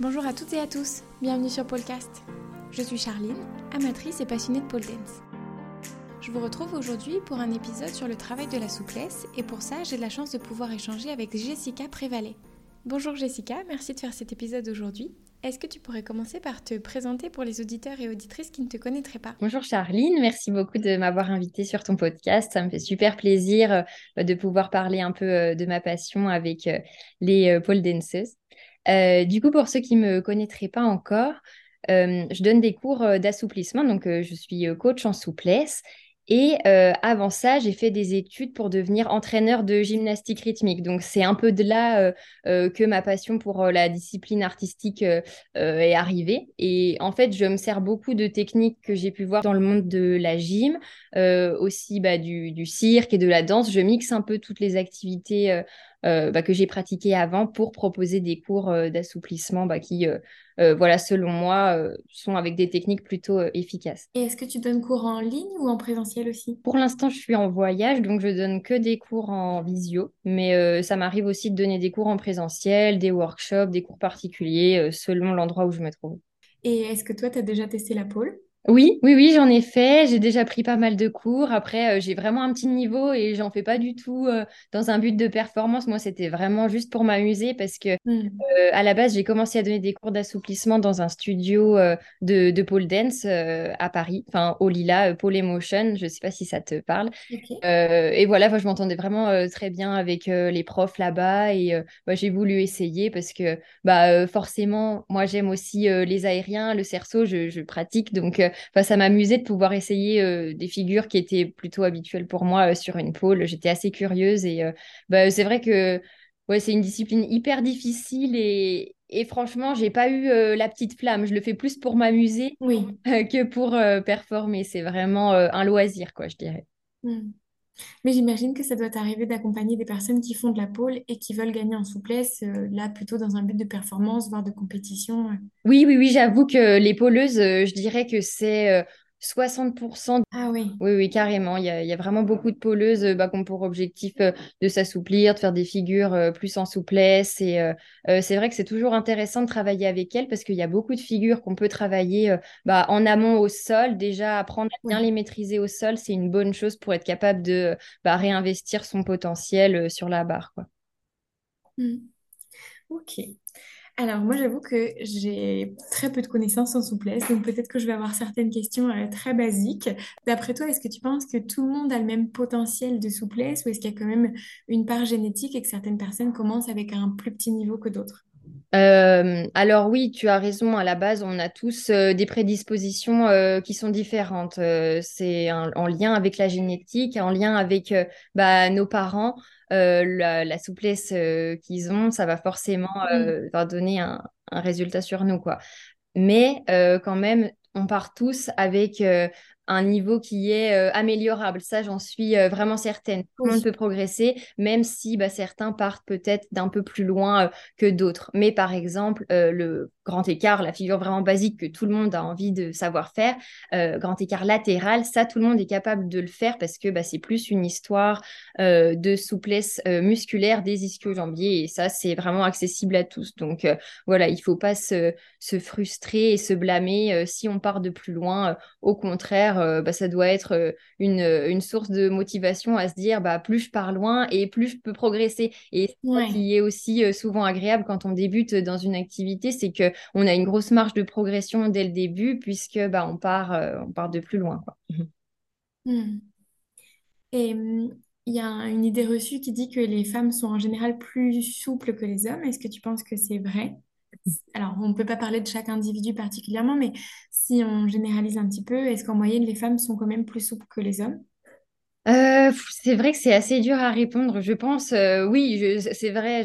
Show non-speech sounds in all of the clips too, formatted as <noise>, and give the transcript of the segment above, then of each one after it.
Bonjour à toutes et à tous, bienvenue sur Polcast. Je suis Charline, amatrice et passionnée de pole dance. Je vous retrouve aujourd'hui pour un épisode sur le travail de la souplesse et pour ça j'ai la chance de pouvoir échanger avec Jessica Prévalet. Bonjour Jessica, merci de faire cet épisode aujourd'hui. Est-ce que tu pourrais commencer par te présenter pour les auditeurs et auditrices qui ne te connaîtraient pas? Bonjour Charline, merci beaucoup de m'avoir invitée sur ton podcast. Ça me fait super plaisir euh, de pouvoir parler un peu euh, de ma passion avec euh, les pole danceuses. Du coup, pour ceux qui ne me connaîtraient pas encore, je donne des cours d'assouplissement, donc je suis coach en souplesse et euh, avant ça, j'ai fait des études pour devenir entraîneur de gymnastique rythmique. Donc, c'est un peu de là euh, euh, que ma passion pour la discipline artistique est arrivée. Et en fait, je me sers beaucoup de techniques que j'ai pu voir dans le monde de la gym, aussi bah, du, cirque et de la danse. Je mixe un peu toutes les activités euh, bah, que j'ai pratiqué avant pour proposer des cours euh, d'assouplissement bah, qui, euh, voilà, selon moi, sont avec des techniques plutôt efficaces. Et est-ce que tu donnes cours en ligne ou en présentiel aussi? Pour l'instant, je suis en voyage, donc je donne que des cours en visio, mais ça m'arrive aussi de donner des cours en présentiel, des workshops, des cours particuliers, selon l'endroit où je me trouve. Et est-ce que toi, tu as déjà testé la pole? Oui, oui, oui, j'en ai fait. J'ai déjà pris pas mal de cours. Après, euh, j'ai vraiment un petit niveau et j'en fais pas du tout euh, dans un but de performance. Moi, c'était vraiment juste pour m'amuser parce que mmh. euh, à la base, j'ai commencé à donner des cours d'assouplissement dans un studio de, de pole dance à Paris, enfin au Lila, Pole Emotion. Je sais pas si ça te parle. et voilà, je m'entendais vraiment très bien avec les profs là-bas et bah, j'ai voulu essayer parce que bah forcément, moi j'aime aussi les aériens, le cerceau, je, je pratique donc ça m'amusait de pouvoir essayer euh, des figures qui étaient plutôt habituelles pour moi euh, sur une pôle. J'étais assez curieuse et euh, bah, c'est vrai que ouais, c'est une discipline hyper difficile et, et franchement, j'ai pas eu la petite flamme. Je le fais plus pour m'amuser oui. <laughs> que pour performer. C'est vraiment un loisir, quoi, je dirais. Mmh. Mais j'imagine que ça doit t'arriver d'accompagner des personnes qui font de la pole et qui veulent gagner en souplesse, euh, là plutôt dans un but de performance, voire de compétition. Oui, oui, oui, j'avoue que les poleuses, euh, je dirais que c'est euh, 60%. Ah oui. Oui, oui, carrément. Il y a, vraiment beaucoup de poleuses euh, bah, qui ont pour objectif euh, de s'assouplir, de faire des figures euh, plus en souplesse. Et c'est vrai que c'est toujours intéressant de travailler avec elles parce qu'il y a beaucoup de figures qu'on peut travailler bah, en amont au sol. Déjà, apprendre à bien les maîtriser au sol, c'est une bonne chose pour être capable de bah, réinvestir son potentiel sur la barre. Quoi. Mmh. Ok. Alors moi j'avoue que j'ai très peu de connaissances en souplesse, donc peut-être que je vais avoir certaines questions euh, très basiques. D'après toi, est-ce que tu penses que tout le monde a le même potentiel de souplesse ou est-ce qu'il y a quand même une part génétique et que certaines personnes commencent avec un plus petit niveau que d'autres? Euh, alors oui, tu as raison. À la base, on a tous euh, des prédispositions qui sont différentes. c'est en lien avec la génétique, en lien avec bah, nos parents. Euh, la, souplesse euh, qu'ils ont, ça va forcément euh, leur donner un, résultat sur nous, quoi. Mais quand même, on part tous avec un niveau qui est améliorable. Ça, j'en suis vraiment certaine. Tout le monde peut progresser, même si bah, certains partent peut-être d'un peu plus loin que d'autres. Mais par exemple, le grand écart, la figure vraiment basique que tout le monde a envie de savoir faire, euh, grand écart latéral, ça, tout le monde est capable de le faire parce que bah, c'est plus une histoire euh, de souplesse euh, musculaire des ischio-jambiers et ça, c'est vraiment accessible à tous. Donc voilà, il faut pas se, se, frustrer et se blâmer si on part de plus loin. au contraire, bah, ça doit être une, une, source de motivation à se dire, bah, plus je pars loin et plus je peux progresser. Et ce qui est aussi souvent agréable quand on débute dans une activité, c'est que on a une grosse marge de progression dès le début puisque bah, on, part, euh, on part de plus loin. Hmm. Et hmm, il y a une idée reçue qui dit que les femmes sont en général plus souples que les hommes. Est-ce que tu penses que c'est vrai? Alors, on ne peut pas parler de chaque individu particulièrement, mais si on généralise un petit peu, est-ce qu'en moyenne, les femmes sont quand même plus souples que les hommes? Euh, c'est vrai que c'est assez dur à répondre. Je pense, euh, oui, c'est vrai.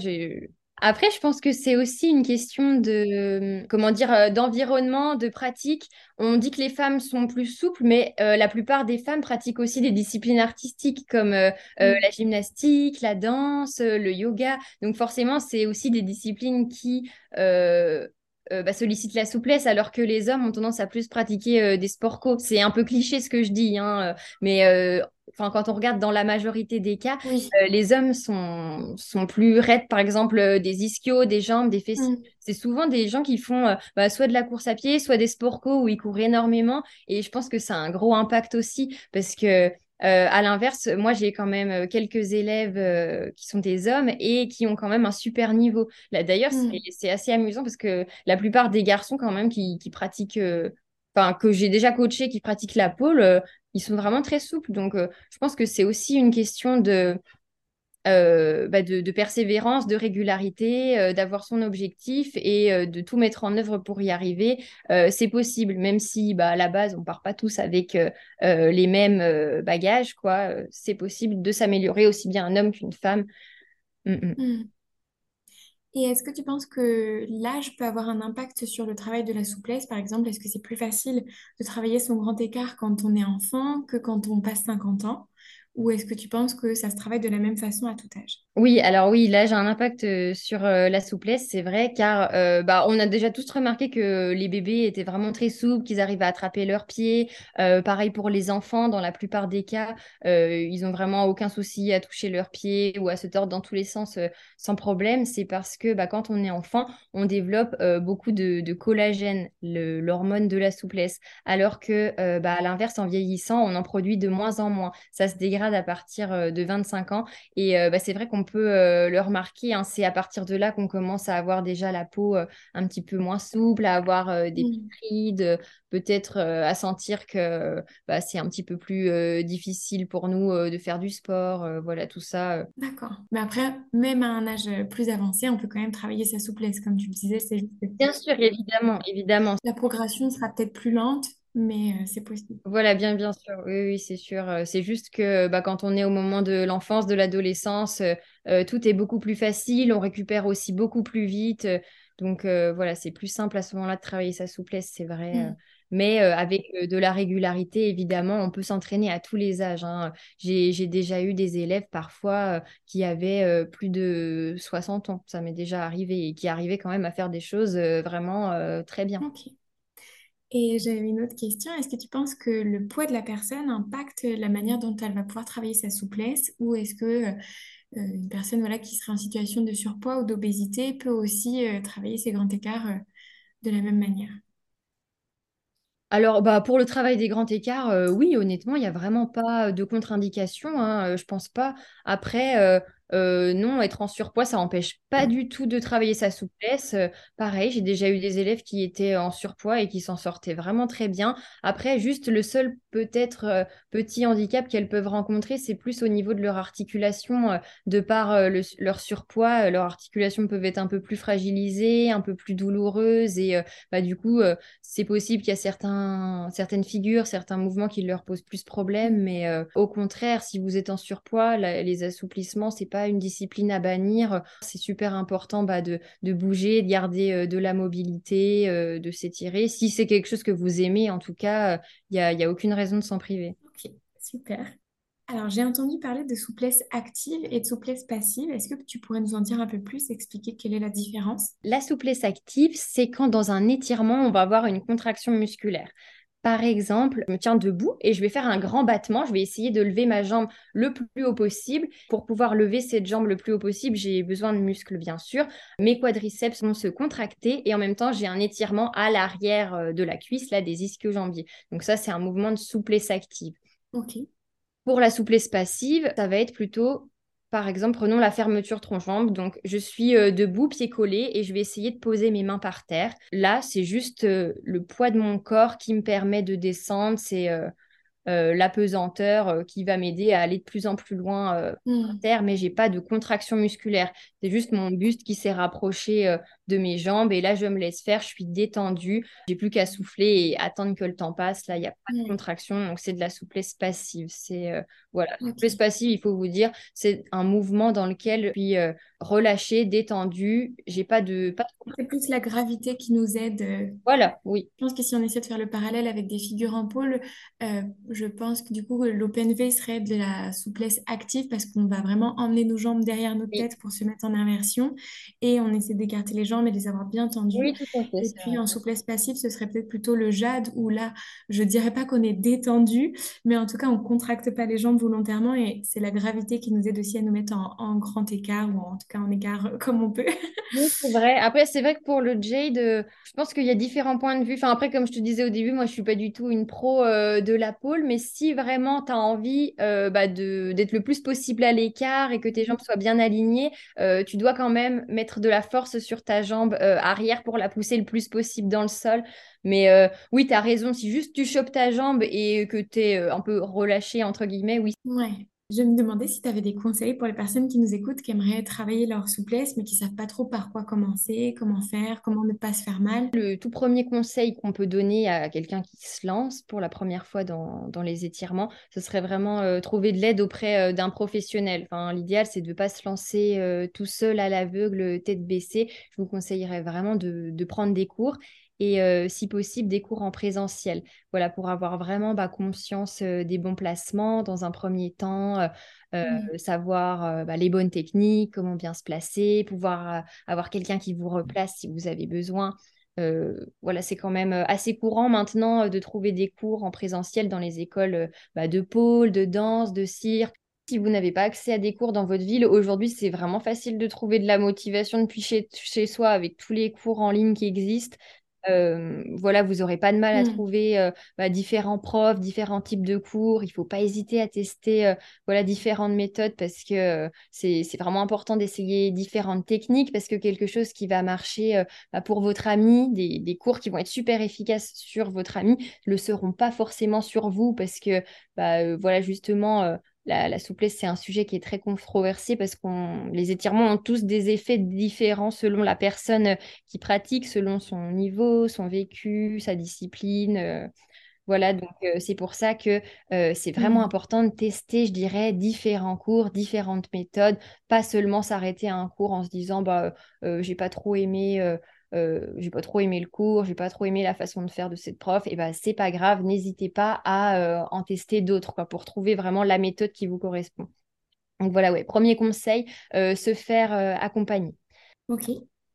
Après, je pense que c'est aussi une question de, comment dire, euh, d'environnement, de pratique. On dit que les femmes sont plus souples, mais euh, la plupart des femmes pratiquent aussi des disciplines artistiques comme euh, la gymnastique, la danse, le yoga. Donc forcément, c'est aussi des disciplines qui bah, sollicitent la souplesse, alors que les hommes ont tendance à plus pratiquer des sports co. C'est un peu cliché ce que je dis, hein, mais enfin, quand on regarde dans la majorité des cas, les hommes sont, sont plus raides, par exemple, des ischios, des jambes, des fessiers. Mm. C'est souvent des gens qui font bah, soit de la course à pied, soit des sports co où ils courent énormément. Et je pense que ça a un gros impact aussi parce que euh, à l'inverse, moi, j'ai quand même euh, quelques élèves euh, qui sont des hommes et qui ont quand même un super niveau. Là, d'ailleurs, c'est assez amusant parce que la plupart des garçons, quand même, qui, qui pratiquent, enfin, que j'ai déjà coaché, qui pratiquent la pole, ils sont vraiment très souples. Donc, je pense que c'est aussi une question de, euh, bah, de, persévérance, de régularité, euh, d'avoir son objectif et euh, de tout mettre en œuvre pour y arriver, c'est possible, même si bah, à la base, on part pas tous avec les mêmes bagages, quoi. c'est possible de s'améliorer aussi bien un homme qu'une femme. Mm, mm. Mm. Et est-ce que tu penses que l'âge peut avoir un impact sur le travail de la souplesse, par exemple? Est-ce que c'est plus facile de travailler son grand écart quand on est enfant que quand on passe 50 ans? Ou est-ce que tu penses que ça se travaille de la même façon à tout âge? Oui, alors oui, là j'ai un impact euh, sur euh, la souplesse, c'est vrai, car euh, bah, on a déjà tous remarqué que les bébés étaient vraiment très souples, qu'ils arrivaient à attraper leurs pieds. pareil pour les enfants, dans la plupart des cas, ils ont vraiment aucun souci à toucher leurs pieds ou à se tordre dans tous les sens sans problème. C'est parce que bah, quand on est enfant, on développe beaucoup de, collagène, l'hormone de la souplesse, alors que bah, à l'inverse, en vieillissant, on en produit de moins en moins. Ça se dégrade à partir de 25 ans. Et c'est vrai qu'on peut euh, le remarquer. Hein, c'est à partir de là qu'on commence à avoir déjà la peau un petit peu moins souple, à avoir des mmh. peut-être à sentir que bah, c'est un petit peu plus difficile pour nous de faire du sport. voilà, tout ça. D'accord. Mais après, même à un âge plus avancé, on peut quand même travailler sa souplesse, comme tu le disais. C'est Bien sûr, évidemment, évidemment. La progression sera peut-être plus lente, mais euh, c'est possible. Voilà, bien, bien sûr. Oui, oui, c'est sûr. Euh, c'est juste que bah, quand on est au moment de l'enfance, de l'adolescence, euh, tout est beaucoup plus facile. On récupère aussi beaucoup plus vite. donc voilà, c'est plus simple à ce moment-là de travailler sa souplesse, c'est vrai. Mm. Mais avec de la régularité, évidemment, on peut s'entraîner à tous les âges. Hein. J'ai déjà eu des élèves parfois qui avaient plus de 60 ans. Ça m'est déjà arrivé et qui arrivaient quand même à faire des choses vraiment très bien. Et j'avais une autre question. Est-ce que tu penses que le poids de la personne impacte la manière dont elle va pouvoir travailler sa souplesse? Ou est-ce que euh, une personne voilà, qui serait en situation de surpoids ou d'obésité peut aussi euh, travailler ses grands écarts euh, de la même manière? Alors, bah, pour le travail des grands écarts, oui, honnêtement, il n'y a vraiment pas de contre-indication. Hein, je pense pas. Après, euh, non, être en surpoids, ça n'empêche pas du tout de travailler sa souplesse. Euh, pareil, j'ai déjà eu des élèves qui étaient en surpoids et qui s'en sortaient vraiment très bien. Après, juste le seul peut-être euh, petit handicap qu'elles peuvent rencontrer, c'est plus au niveau de leur articulation. de par leur surpoids, leurs articulations peuvent être un peu plus fragilisées, un peu plus douloureuses. Et bah, du coup, c'est possible qu'il y a certains, certaines figures, certains mouvements qui leur posent plus problème. Mais au contraire, si vous êtes en surpoids, les assouplissements, c'est pas une discipline à bannir. C'est super important bah, de, bouger, de garder euh, de la mobilité, euh, de s'étirer. Si c'est quelque chose que vous aimez, en tout cas, il euh, n'y a, a aucune raison de s'en priver. Ok, super. Alors, j'ai entendu parler de souplesse active et de souplesse passive. Est-ce que tu pourrais nous en dire un peu plus, expliquer quelle est la différence? La souplesse active, c'est quand dans un étirement, on va avoir une contraction musculaire. Par exemple, je me tiens debout et je vais faire un grand battement. Je vais essayer de lever ma jambe le plus haut possible. Pour pouvoir lever cette jambe le plus haut possible, j'ai besoin de muscles, bien sûr. Mes quadriceps vont se contracter et en même temps, j'ai un étirement à l'arrière euh, de la cuisse, là, des ischio-jambiers. Donc ça, c'est un mouvement de souplesse active. OK. Pour la souplesse passive, ça va être plutôt par exemple, prenons la fermeture tronc-jambe. Donc, je suis euh, debout, pied collé, et je vais essayer de poser mes mains par terre. Là, c'est juste euh, le poids de mon corps qui me permet de descendre. C'est euh, euh, la pesanteur qui va m'aider à aller de plus en plus loin mmh. terre, mais j'ai pas de contraction musculaire. C'est juste mon buste qui s'est rapproché de mes jambes et là je me laisse faire, je suis détendue, j'ai plus qu'à souffler et attendre que le temps passe. Là, il n'y a pas de contraction, donc c'est de la souplesse passive. C'est voilà, souplesse passive, il faut vous dire, c'est un mouvement dans lequel je suis relâchée, détendue, j'ai pas de pas C'est plus la gravité qui nous aide. Voilà, oui. Je pense que si on essaie de faire le parallèle avec des figures en pôle, je pense que du coup, l'open V serait de la souplesse active parce qu'on va vraiment emmener nos jambes derrière nos têtes pour se mettre en inversion et on essaie d'écarter les jambes jambes et les avoir bien tendues. Oui, tout à fait. Et puis en souplesse passive, ce serait peut-être plutôt le jade où là, je dirais pas qu'on est détendu, mais en tout cas, on contracte pas les jambes volontairement et c'est la gravité qui nous aide aussi à nous mettre en, grand écart ou en tout cas en écart comme on peut. <laughs> Oui, c'est vrai. Après, c'est vrai que pour le jade, euh, je pense qu'il y a différents points de vue. Enfin, après, comme je te disais au début, moi, je suis pas du tout une pro euh, de la pôle, mais si vraiment tu as envie euh, bah, d'être le plus possible à l'écart et que tes jambes soient bien alignées, tu dois quand même mettre de la force sur ta jambe arrière pour la pousser le plus possible dans le sol. Mais oui, tu as raison. Si juste tu chopes ta jambe et que tu es un peu relâché, entre guillemets, oui. Je me demandais si tu avais des conseils pour les personnes qui nous écoutent, qui aimeraient travailler leur souplesse, mais qui savent pas trop par quoi commencer, comment faire, comment ne pas se faire mal. Le tout premier conseil qu'on peut donner à quelqu'un qui se lance pour la première fois dans, les étirements, ce serait vraiment euh, trouver de l'aide auprès euh, d'un professionnel. Enfin, L'idéal, c'est de ne pas se lancer euh, tout seul à l'aveugle, tête baissée. Je vous conseillerais vraiment de, de prendre des cours et euh, si possible des cours en présentiel. Voilà, pour avoir vraiment bah, conscience euh, des bons placements dans un premier temps, euh, savoir bah, les bonnes techniques, comment bien se placer, pouvoir avoir quelqu'un qui vous replace si vous avez besoin. voilà, c'est quand même assez courant maintenant de trouver des cours en présentiel dans les écoles bah, de pôle, de danse, de cirque. Si vous n'avez pas accès à des cours dans votre ville, aujourd'hui, c'est vraiment facile de trouver de la motivation depuis chez, chez soi avec tous les cours en ligne qui existent. Euh, voilà, vous n'aurez pas de mal à mmh. trouver euh, bah, différents profs, différents types de cours. Il ne faut pas hésiter à tester euh, voilà, différentes méthodes parce que c'est vraiment important d'essayer différentes techniques parce que quelque chose qui va marcher bah, pour votre ami, des, cours qui vont être super efficaces sur votre ami, ne le seront pas forcément sur vous parce que bah, voilà, justement, la, souplesse, c'est un sujet qui est très controversé parce que les étirements ont tous des effets différents selon la personne qui pratique, selon son niveau, son vécu, sa discipline. Euh, voilà, donc euh, c'est pour ça que euh, c'est vraiment mmh. important de tester, je dirais, différents cours, différentes méthodes, pas seulement s'arrêter à un cours en se disant, bah, j'ai pas trop aimé euh, j'ai pas trop aimé le cours, j'ai pas trop aimé la façon de faire de cette prof, et ben c'est pas grave, n'hésitez pas à euh, en tester d'autres quoi, pour trouver vraiment la méthode qui vous correspond. Donc voilà, ouais, premier conseil, euh, se faire accompagner. Ok.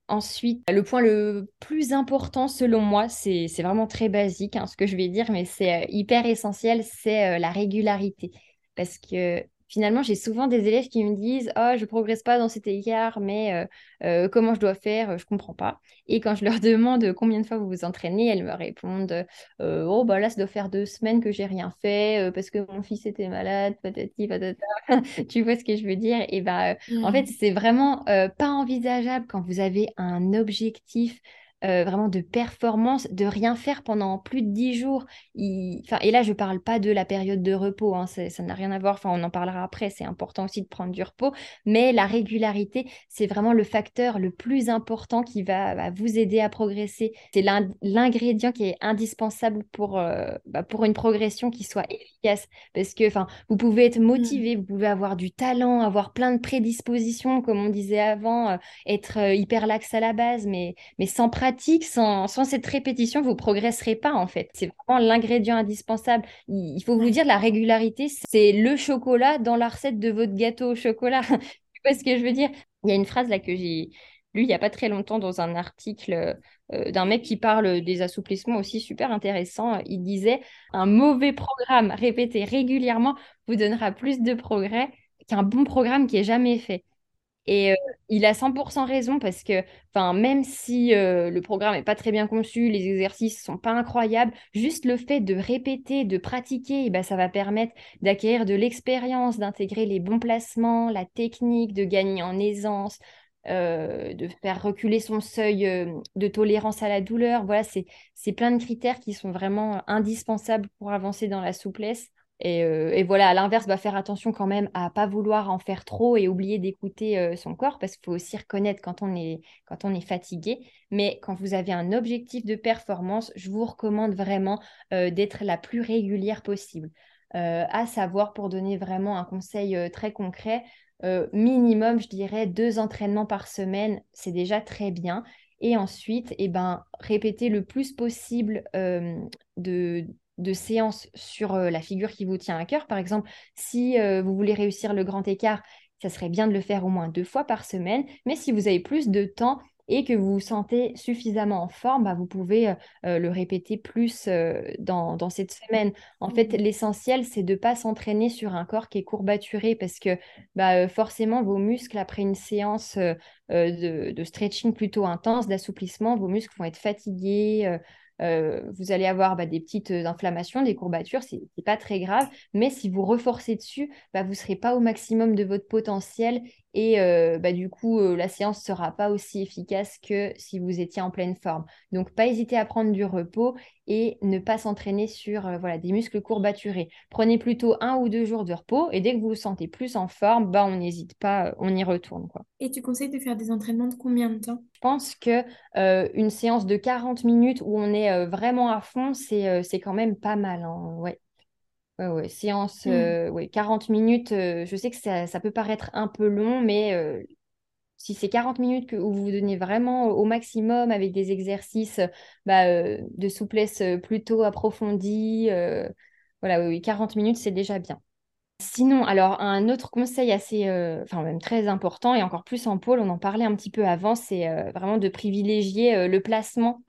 Ensuite, le point le plus important selon moi, c'est vraiment très basique hein, ce que je vais dire, mais c'est hyper essentiel, c'est la régularité. Parce que finalement, j'ai souvent des élèves qui me disent Oh, je progresse pas dans cet écart, mais euh, euh, comment je dois faire Je comprends pas. Et quand je leur <laughs> demande combien de fois vous vous entraînez, elles me répondent euh, Oh, bah là, ça doit faire deux semaines que j'ai rien fait parce que mon fils était malade, patati, patata. <laughs> tu vois ce que je veux dire? Et bah, en fait, c'est vraiment pas envisageable quand vous avez un objectif euh, vraiment de performance, de rien faire pendant plus de dix jours. Enfin, et là, je ne parle pas de la période de repos, hein, ça n'a rien à voir, enfin, on en parlera après, c'est important aussi de prendre du repos, mais la régularité, c'est vraiment le facteur le plus important qui va, vous aider à progresser. C'est l'ingrédient qui est indispensable pour, euh, bah, pour une progression qui soit efficace, parce que vous pouvez être mmh. motivé, vous pouvez avoir du talent, avoir plein de prédispositions, comme on disait avant, euh, être hyper lax à la base, mais, mais sans pratique sans, cette répétition, vous progresserez pas en fait. C'est vraiment l'ingrédient indispensable. Il, faut vous dire, la régularité, c'est le chocolat dans la recette de votre gâteau au chocolat. <laughs> tu vois ce que je veux dire? Il y a une phrase là que j'ai lue il n'y a pas très longtemps dans un article euh, d'un mec qui parle des assouplissements aussi super intéressant. Il disait, un mauvais programme répété régulièrement vous donnera plus de progrès qu'un bon programme qui est jamais fait. Et il a 100% raison parce que même si le programme n'est pas très bien conçu, les exercices sont pas incroyables, juste le fait de répéter, de pratiquer, ben, ça va permettre d'acquérir de l'expérience, d'intégrer les bons placements, la technique, de gagner en aisance, de faire reculer son seuil de tolérance à la douleur. Voilà, c'est plein de critères qui sont vraiment indispensables pour avancer dans la souplesse. Euh, et, voilà, à l'inverse, va faire attention quand même à pas vouloir en faire trop et oublier d'écouter euh, son corps parce qu'il faut aussi reconnaître quand on, est, quand on est fatigué. Mais quand vous avez un objectif de performance, je vous recommande vraiment euh, d'être la plus régulière possible. à savoir, pour donner vraiment un conseil très concret, minimum, je dirais, deux entraînements par semaine, c'est déjà très bien. Et ensuite, eh ben, répéter le plus possible de, de séances sur euh, la figure qui vous tient à cœur. Par exemple, si euh, vous voulez réussir le grand écart, ça serait bien de le faire au moins deux fois par semaine. Mais si vous avez plus de temps, et que vous vous sentez suffisamment en forme, bah, vous pouvez le répéter plus dans, dans, cette semaine. En fait, mmh. l'essentiel, c'est de ne pas s'entraîner sur un corps qui est courbaturé parce que bah, forcément, vos muscles, après une séance de, de, stretching plutôt intense, d'assouplissement, vos muscles vont être fatigués. Euh, vous allez avoir bah, des petites euh, inflammations, des courbatures, c'est n'est pas très grave, mais si vous reforcez dessus, bah, vous ne serez pas au maximum de votre potentiel et euh, bah, du coup, la séance ne sera pas aussi efficace que si vous étiez en pleine forme. Donc, pas hésiter à prendre du repos et ne pas s'entraîner sur voilà, des muscles courbaturés. Prenez plutôt un ou deux jours de repos et dès que vous vous sentez plus en forme, bah, on n'hésite pas, on y retourne. Quoi. Et tu conseilles de faire des entraînements de combien de temps? Je pense que une séance de 40 minutes où on est vraiment à fond, c'est c'est quand même pas mal. Hein. Ouais. Ouais, ouais, séance, mmh. ouais, 40 minutes, je sais que ça, ça, peut paraître un peu long, mais si c'est 40 minutes que, où vous vous donnez vraiment au maximum avec des exercices bah, de souplesse plutôt approfondis, voilà, oui, 40 minutes, c'est déjà bien. Sinon, alors un autre conseil assez, même très important et encore plus en pôle, on en parlait un petit peu avant, c'est vraiment de privilégier le placement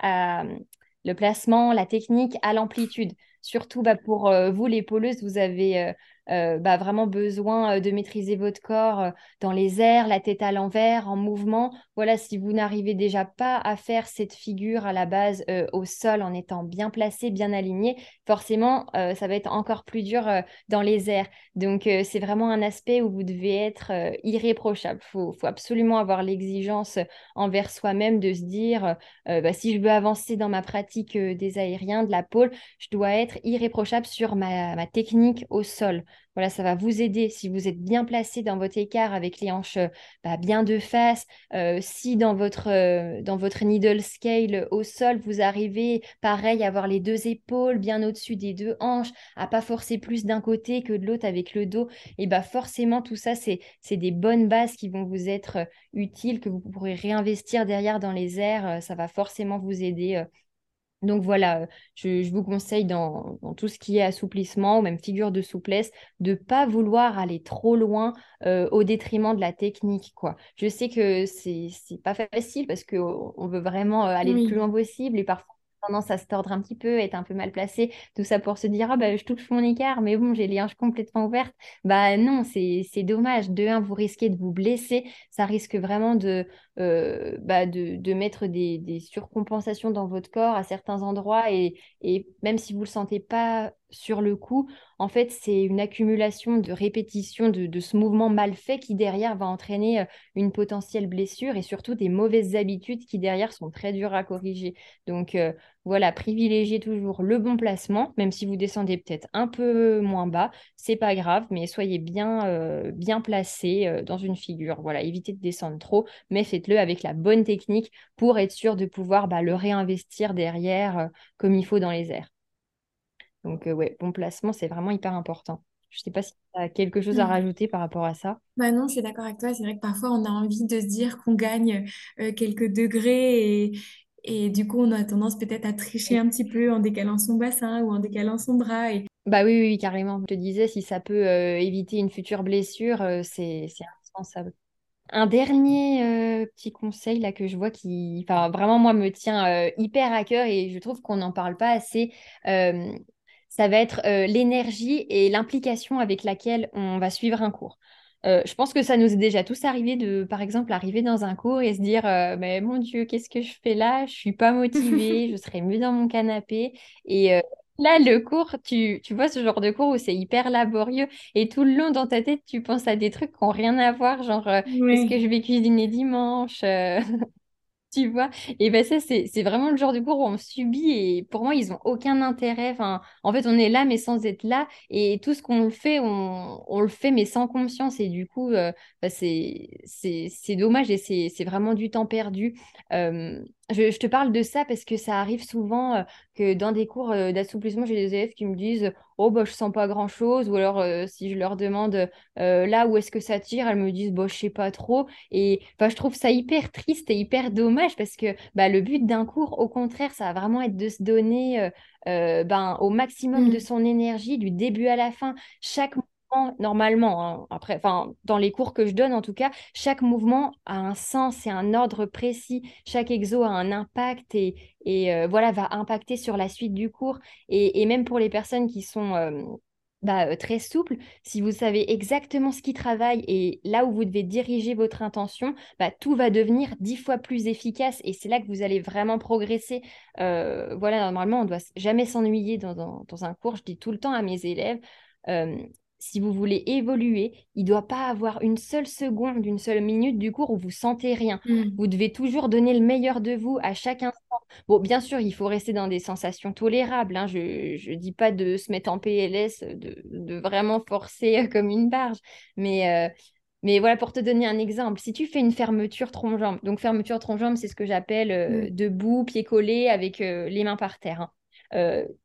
le placement, la technique à l'amplitude. Surtout bah, pour vous, les pôleuses, vous avez euh, bah, vraiment besoin euh, de maîtriser votre corps euh, dans les airs, la tête à l'envers, en mouvement. Voilà, si vous n'arrivez déjà pas à faire cette figure à la base au sol en étant bien placé, bien aligné, forcément, ça va être encore plus dur dans les airs. Donc, c'est vraiment un aspect où vous devez être irréprochable. Il faut, absolument avoir l'exigence envers soi-même de se dire, bah, si je veux avancer dans ma pratique des aériens, de la pôle, je dois être irréprochable sur ma technique au sol. Voilà, ça va vous aider si vous êtes bien placé dans votre écart avec les hanches bah, bien de face. Euh, si dans votre, euh, dans votre needle scale au sol, vous arrivez, pareil, à avoir les deux épaules bien au-dessus des deux hanches, à pas forcer plus d'un côté que de l'autre avec le dos, et bah forcément, tout ça, c'est des bonnes bases qui vont vous être euh, utiles, que vous pourrez réinvestir derrière dans les airs. ça va forcément vous aider donc voilà, je, vous conseille dans, tout ce qui est assouplissement ou même figure de souplesse, de ne pas vouloir aller trop loin euh, au détriment de la technique. Quoi. Je sais que c'est n'est pas facile parce qu'on veut vraiment euh, aller le plus loin possible et parfois tendance à se tordre un petit peu, être un peu mal placé, tout ça pour se dire ah bah je touche mon écart, mais bon j'ai les hanches complètement ouvertes. Bah non, c'est dommage. De un, vous risquez de vous blesser, ça risque vraiment de euh, bah, mettre des, surcompensations dans votre corps à certains endroits et, même si vous le sentez pas sur le coup, en fait, c'est une accumulation de répétitions de, ce mouvement mal fait qui derrière va entraîner une potentielle blessure et surtout des mauvaises habitudes qui derrière sont très dures à corriger. Donc voilà, privilégiez toujours le bon placement, même si vous descendez peut-être un peu moins bas, c'est pas grave, mais soyez bien, bien placé dans une figure. Voilà, évitez de descendre trop, mais faites le avec la bonne technique pour être sûr de pouvoir bah, le réinvestir derrière comme il faut dans les airs. Donc, euh, ouais, bon placement, c'est vraiment hyper important. Je ne sais pas si tu as quelque chose à mmh. rajouter par rapport à ça. Bah non, je suis d'accord avec toi. C'est vrai que parfois, on a envie de se dire qu'on gagne euh, quelques degrés et, et du coup, on a tendance peut-être à tricher un petit peu en décalant son bassin ou en décalant son bras. Et... Bah oui, oui, carrément. Je te disais, si ça peut éviter une future blessure, c'est indispensable. Un dernier euh, petit conseil là que je vois qui, enfin vraiment moi me tient euh, hyper à cœur et je trouve qu'on n'en parle pas assez. Euh, ça va être l'énergie et l'implication avec laquelle on va suivre un cours. je pense que ça nous est déjà tous arrivé de, par exemple, arriver dans un cours et se dire, mais mon Dieu, qu'est-ce que je fais là? Je suis pas motivée, <laughs> je serais mieux dans mon canapé. Et Là, le cours, tu, tu vois ce genre de cours où c'est hyper laborieux et tout le long dans ta tête, tu penses à des trucs qui n'ont rien à voir, genre euh, qu'est-ce que je vais cuisiner dimanche? Euh, <laughs> tu vois. Et ben ça c'est vraiment le genre de cours où on subit et pour moi ils ont aucun intérêt. Enfin en fait on est là mais sans être là. Et tout ce qu'on fait on, on, le fait mais sans conscience. Et du coup euh, bah, c'est c'est dommage et c'est vraiment du temps perdu. Euh, je, je, te parle de ça parce que ça arrive souvent euh, que dans des cours d'assouplissement j'ai des élèves qui me disent oh bah je sens pas grand chose ou alors si je leur demande là où est-ce que ça tire? elles me disent bah je sais pas trop et je trouve ça hyper triste et hyper dommage parce que bah, le but d'un cours, au contraire, ça va vraiment être de se donner euh, euh, ben, au maximum de mmh. son énergie du début à la fin. Chaque normalement, hein, après, enfin, dans les cours que je donne en tout cas, chaque mouvement a un sens et un ordre précis. Chaque exo a un impact et, et euh, voilà, va impacter sur la suite du cours. Et, même pour les personnes qui sont euh, bah, euh, très souple. Si vous savez exactement ce qui travaille et là où vous devez diriger votre intention, bah, tout va devenir dix fois plus efficace et c'est là que vous allez vraiment progresser. Voilà, normalement, on ne doit jamais s'ennuyer dans, dans, un cours. Je dis tout le temps à mes élèves, si vous voulez évoluer, il ne doit pas avoir une seule seconde, une seule minute du cours où vous sentez rien. Mmh. Vous devez toujours donner le meilleur de vous à chaque instant. Bon, bien sûr, il faut rester dans des sensations tolérables. Hein. Je ne dis pas de se mettre en PLS, de, vraiment forcer comme une barge. Mais, euh, mais voilà, pour te donner un exemple, si tu fais une fermeture tronc-jambe, donc fermeture tronc-jambe, c'est ce que j'appelle euh, mmh. debout, pied collé, avec euh, les mains par terre. Hein.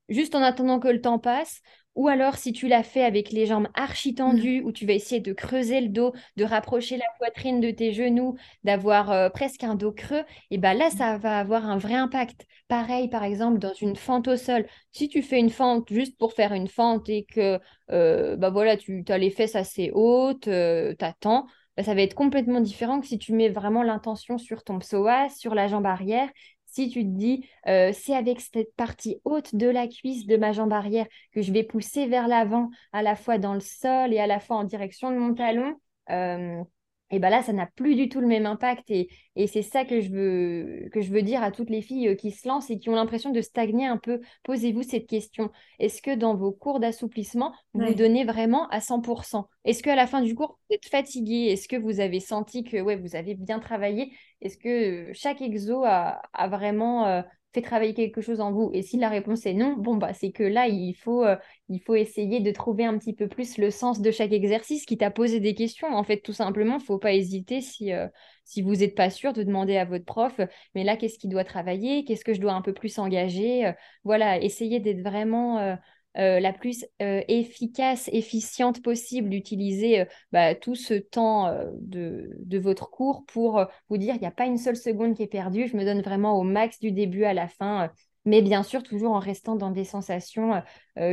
Juste en attendant que le temps passe, ou alors, si tu l'as fait avec les jambes archi tendues, où tu vas essayer de creuser le dos, de rapprocher la poitrine de tes genoux, d'avoir euh, presque un dos creux, et ben là, ça va avoir un vrai impact. Pareil, par exemple, dans une fente au sol. Si tu fais une fente juste pour faire une fente et que euh, bah voilà, tu as les fesses assez hautes, euh, tu attends, bah, ça va être complètement différent que si tu mets vraiment l'intention sur ton psoas, sur la jambe arrière si tu te dis, euh, c'est avec cette partie haute de la cuisse de ma jambe arrière que je vais pousser vers l'avant, à la fois dans le sol et à la fois en direction de mon talon, euh, et ben là, ça n'a plus du tout le même impact. Et, et c'est ça que je, veux, que je veux dire à toutes les filles euh, qui se lancent et qui ont l'impression de stagner un peu. Posez-vous cette question. Est-ce que dans vos cours d'assouplissement, vous vous donnez vraiment à 100% Est-ce qu'à la fin du cours, vous êtes fatigué Est-ce que vous avez senti que ouais, vous avez bien travaillé? Est-ce que chaque exo a, a vraiment euh, fait travailler quelque chose en vous Et si la réponse est non, bon, bah, c'est que là, il faut, euh, il faut essayer de trouver un petit peu plus le sens de chaque exercice qui t'a posé des questions. En fait, tout simplement, il ne faut pas hésiter si, euh, si vous n'êtes pas sûr de demander à votre prof, mais là, qu'est-ce qu'il doit travailler? Qu'est-ce que je dois un peu plus engager? Euh, Voilà, essayez d'être vraiment euh, la plus euh, efficace, efficiente possible, d'utiliser euh, bah, tout ce temps de, de, votre cours pour vous dire il n'y a pas une seule seconde qui est perdue, je me donne vraiment au max du début à la fin. mais bien sûr, toujours en restant dans des sensations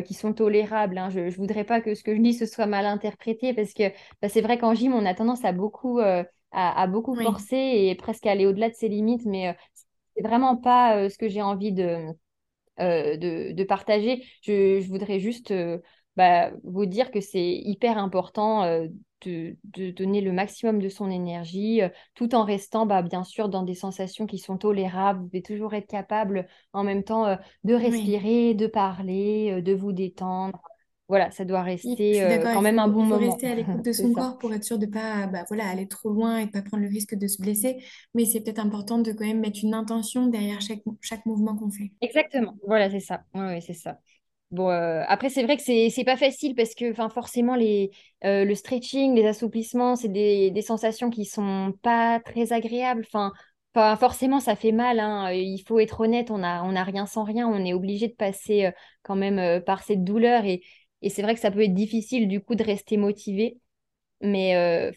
qui sont tolérables. Hein. Je ne voudrais pas que ce que je dis ce soit mal interprété parce que bah, c'est vrai qu'en gym, on a tendance à beaucoup, à, beaucoup forcer et presque aller au-delà de ses limites, mais c'est vraiment pas ce que j'ai envie de, euh, de, partager. Je, voudrais juste euh, bah, vous dire que c'est hyper important euh, de, donner le maximum de son énergie, tout en restant bah, bien sûr dans des sensations qui sont tolérables. Vous devez toujours être capable en même temps de respirer, de parler, de vous détendre voilà, ça doit rester euh, quand même un bon il faut rester à l'écoute <laughs> de son corps pour être sûr de ne pas bah, voilà, aller trop loin et de ne pas prendre le risque de se blesser. Mais c'est peut-être important de quand même mettre une intention derrière chaque, chaque mouvement qu'on fait. Exactement, voilà, c'est ça. Oui, c'est ça. Bon, euh, après, c'est vrai que c'est n'est pas facile parce que forcément, les, euh, le stretching, les assouplissements, c'est des, des, sensations qui sont pas très agréables. Enfin, forcément, ça fait mal. Hein. Il faut être honnête, on n'a on a rien sans rien. On est obligé de passer quand même par cette douleur. Et, et c'est vrai que ça peut être difficile du coup de rester motivé. Mais euh,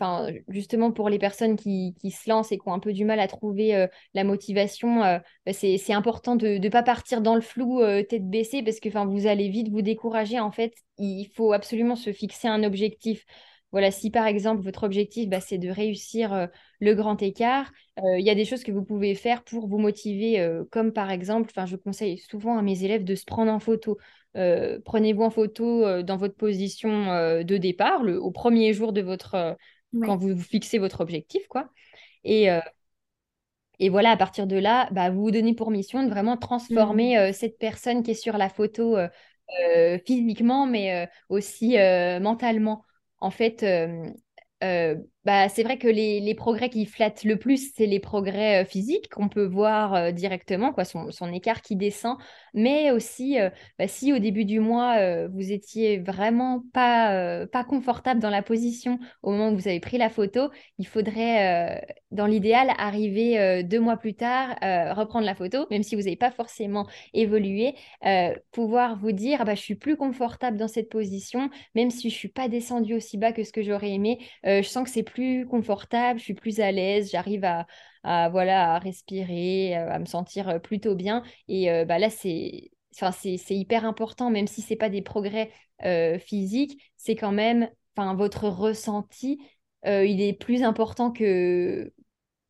justement, pour les personnes qui, qui, se lancent et qui ont un peu du mal à trouver euh, la motivation, euh, bah, c'est important de ne pas partir dans le flou tête baissée parce que vous allez vite vous décourager. En fait, il faut absolument se fixer un objectif. Voilà, si par exemple votre objectif, bah, c'est de réussir le grand écart, il y a des choses que vous pouvez faire pour vous motiver, comme par exemple, je conseille souvent à mes élèves de se prendre en photo. Euh, prenez-vous en photo euh, dans votre position euh, de départ, le, au premier jour de votre, quand vous, fixez votre objectif, quoi. Et, et voilà, à partir de là, bah, vous vous donnez pour mission de vraiment transformer mmh. cette personne qui est sur la photo physiquement, mais aussi mentalement. En fait, bah, c'est vrai que les, progrès qui flattent le plus, c'est les progrès euh, physiques qu'on peut voir euh, directement, quoi, son, écart qui descend. Mais aussi, euh, bah, si au début du mois, vous étiez vraiment pas, pas confortable dans la position au moment où vous avez pris la photo, il faudrait, dans l'idéal, arriver deux mois plus tard, reprendre la photo, même si vous n'avez pas forcément évolué, pouvoir vous dire, ah bah, je suis plus confortable dans cette position, même si je suis pas descendue aussi bas que ce que j'aurais aimé, je sens que c'est plus confortable, je suis plus à l'aise, j'arrive à, voilà, à respirer, euh, à me sentir euh, plutôt bien. Et euh, bah, là, c'est c'est hyper important, même si ce n'est pas des progrès physiques, c'est quand même enfin votre ressenti, il est plus important que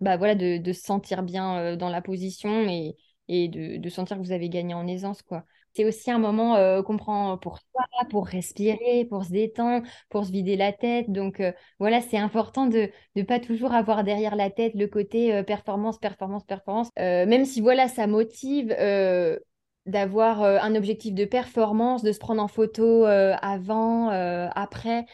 bah, voilà, de, de se sentir bien dans la position et, et de, de, sentir que vous avez gagné en aisance. quoi. C'est aussi un moment euh, qu'on prend pour soi, pour respirer, pour se détendre, pour se vider la tête. Donc voilà, c'est important de ne pas toujours avoir derrière la tête le côté performance, performance, performance. même si voilà, ça motive d'avoir un objectif de performance, de se prendre en photo avant, après,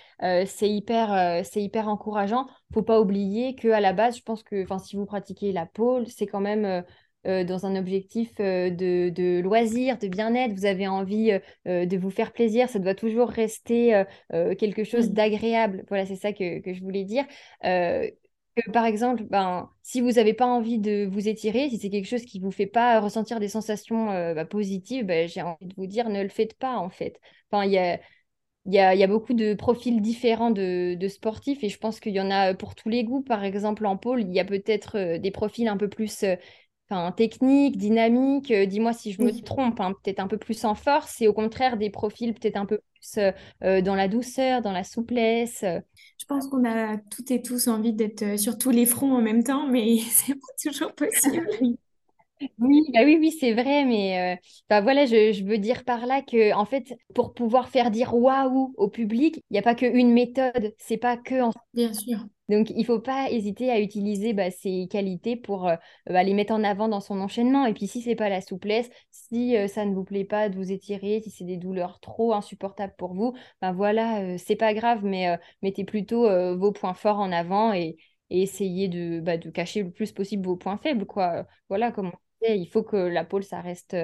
c'est hyper, c'est hyper encourageant. Faut pas oublier que à la base, je pense que, si vous pratiquez la pole, c'est quand même dans un objectif de, de, loisir, de bien-être. Vous avez envie de vous faire plaisir. Ça doit toujours rester quelque chose d'agréable. Voilà, c'est ça que, que, je voulais dire par exemple, ben, si vous n'avez pas envie de vous étirer, si c'est quelque chose qui ne vous fait pas ressentir des sensations euh, bah, positives, ben, j'ai envie de vous dire, ne le faites pas en fait. Enfin, il y a, y, a, y a, beaucoup de profils différents de, de, sportifs et je pense qu'il y en a pour tous les goûts. Par exemple, en pôle, il y a peut-être euh, des profils un peu plus euh, enfin, techniques, dynamiques. Dis-moi si je me trompe, hein, peut-être un peu plus en force et au contraire des profils peut-être un peu plus dans la douceur, dans la souplesse. Je pense qu'on a toutes et tous envie d'être euh, sur tous les fronts en même temps, mais <laughs> c'est pas toujours possible. Oui, bah oui, oui, c'est vrai, mais euh, bah voilà, je, veux dire par là que en fait, pour pouvoir faire dire waouh au public, il n'y a pas qu'une méthode, c'est pas que en... Bien sûr. Donc, il faut pas hésiter à utiliser bah, ces qualités pour euh, bah, les mettre en avant dans son enchaînement. Et puis, si c'est pas la souplesse, si euh, ça ne vous plaît pas de vous étirer, si c'est des douleurs trop insupportables pour vous, ben voilà, c'est pas grave, mais mettez plutôt vos points forts en avant et, essayez de, bah, de cacher le plus possible vos points faibles. Quoi. Voilà, comme on il faut que la pôle, ça reste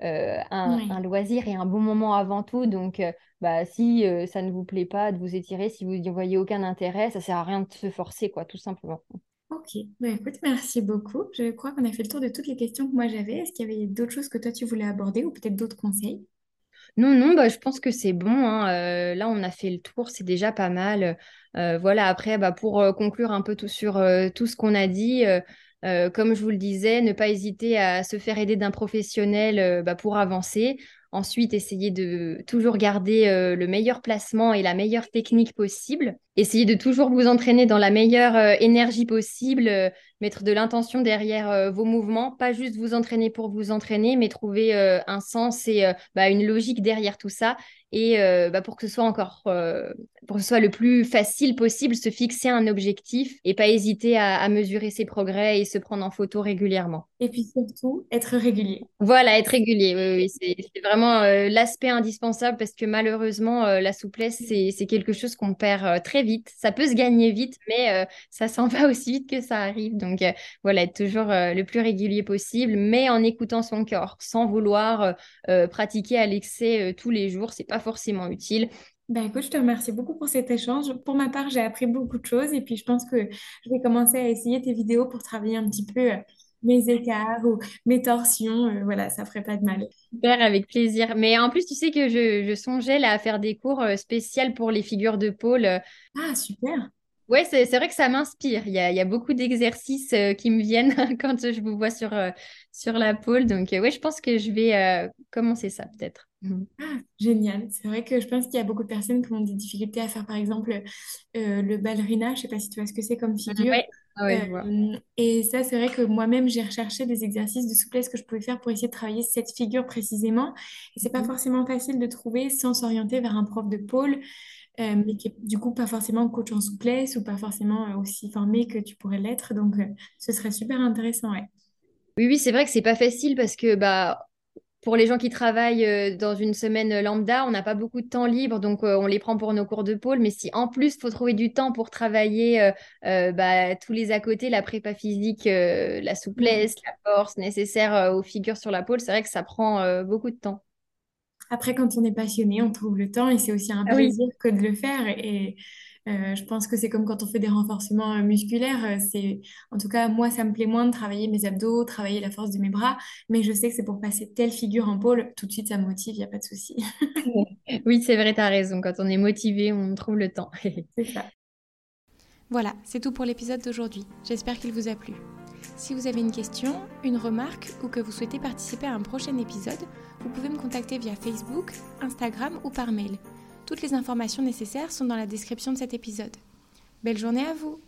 un, un, loisir et un bon moment avant tout. Donc, bah, si ça ne vous plaît pas de vous étirer, si vous n'y voyez aucun intérêt, ça sert à rien de se forcer, quoi, tout simplement. Ok, bah, écoute, merci beaucoup. Je crois qu'on a fait le tour de toutes les questions que moi j'avais. Est-ce qu'il y avait d'autres choses que toi tu voulais aborder ou peut-être d'autres conseils? Non, non, bah, je pense que c'est bon. Hein. là, on a fait le tour, c'est déjà pas mal. voilà, après, bah, pour conclure un peu tout sur tout ce qu'on a dit, comme je vous le disais, ne pas hésiter à se faire aider d'un professionnel bah, pour avancer. Ensuite, essayez de toujours garder euh, le meilleur placement et la meilleure technique possible. Essayez de toujours vous entraîner dans la meilleure euh, énergie possible, euh, mettre de l'intention derrière vos mouvements, pas juste vous entraîner pour vous entraîner, mais trouver un sens et bah, une logique derrière tout ça et bah, pour que ce soit encore pour que ce soit le plus facile possible, se fixer un objectif et pas hésiter à, mesurer ses progrès et se prendre en photo régulièrement. Et puis surtout, être régulier. Voilà, être régulier, oui, oui c'est vraiment euh, l'aspect indispensable parce que malheureusement, la souplesse, c'est quelque chose qu'on perd très vite. Ça peut se gagner vite, mais ça <laughs> s'en va aussi vite que ça arrive. Donc voilà, être toujours le plus régulier possible, mais en écoutant son corps, sans vouloir pratiquer à l'excès tous les jours. C'est pas forcément utile. Bah écoute, je te remercie beaucoup pour cet échange. Pour ma part, j'ai appris beaucoup de choses et puis je pense que je vais commencer à essayer tes vidéos pour travailler un petit peu euh, mes écarts ou mes torsions. Euh, voilà, ça ferait pas de mal. Super, avec plaisir. Mais en plus, tu sais que je, songeais là à faire des cours euh, spéciaux pour les figures de pôle. Ah, super. Ouais, c'est vrai que ça m'inspire. Il y a, beaucoup d'exercices qui me viennent <laughs> quand je vous vois sur, sur la pôle. Donc, ouais, je pense que je vais commencer ça peut-être. Mhm. Ah, génial. C'est vrai que je pense qu'il y a beaucoup de personnes qui ont des difficultés à faire, par exemple, euh, le ballerina. Je sais pas si tu vois ce que c'est comme figure. Ah euh, et ça, c'est vrai que moi-même, j'ai recherché des exercices de souplesse que je pouvais faire pour essayer de travailler cette figure précisément. Et c'est pas mhm. forcément facile de trouver sans s'orienter vers un prof de pôle, euh, mais qui est du coup pas forcément coach en souplesse ou pas forcément aussi formé que tu pourrais l'être. Donc, ce serait super intéressant, ouais. Oui, oui, c'est vrai que c'est pas facile parce que bah pour les gens qui travaillent euh, dans une semaine lambda, on n'a pas beaucoup de temps libre, donc euh, on les prend pour nos cours de pôle. Mais si en plus, il faut trouver du temps pour travailler euh, bah, tous les à côté, la prépa physique, la souplesse, la force nécessaire aux figures sur la pôle, c'est vrai que ça prend beaucoup de temps. Après, quand on est passionné, on trouve le temps et c'est aussi un ah plaisir que de le faire. Et je pense que c'est comme quand on fait des renforcements euh, musculaires. Euh, c'est, en tout cas, moi, ça me plaît moins de travailler mes abdos, travailler la force de mes bras, mais je sais que c'est pour passer telle figure en pôle, tout de suite, ça me motive, il n'y a pas de souci. <laughs> oui, c'est vrai, tu as raison. Quand on est motivé, on trouve le temps. <laughs> c'est ça. Voilà, c'est tout pour l'épisode d'aujourd'hui. J'espère qu'il vous a plu. Si vous avez une question, une remarque ou que vous souhaitez participer à un prochain épisode, vous pouvez me contacter via Facebook, Instagram ou par mail. Toutes les informations nécessaires sont dans la description de cet épisode. Belle journée à vous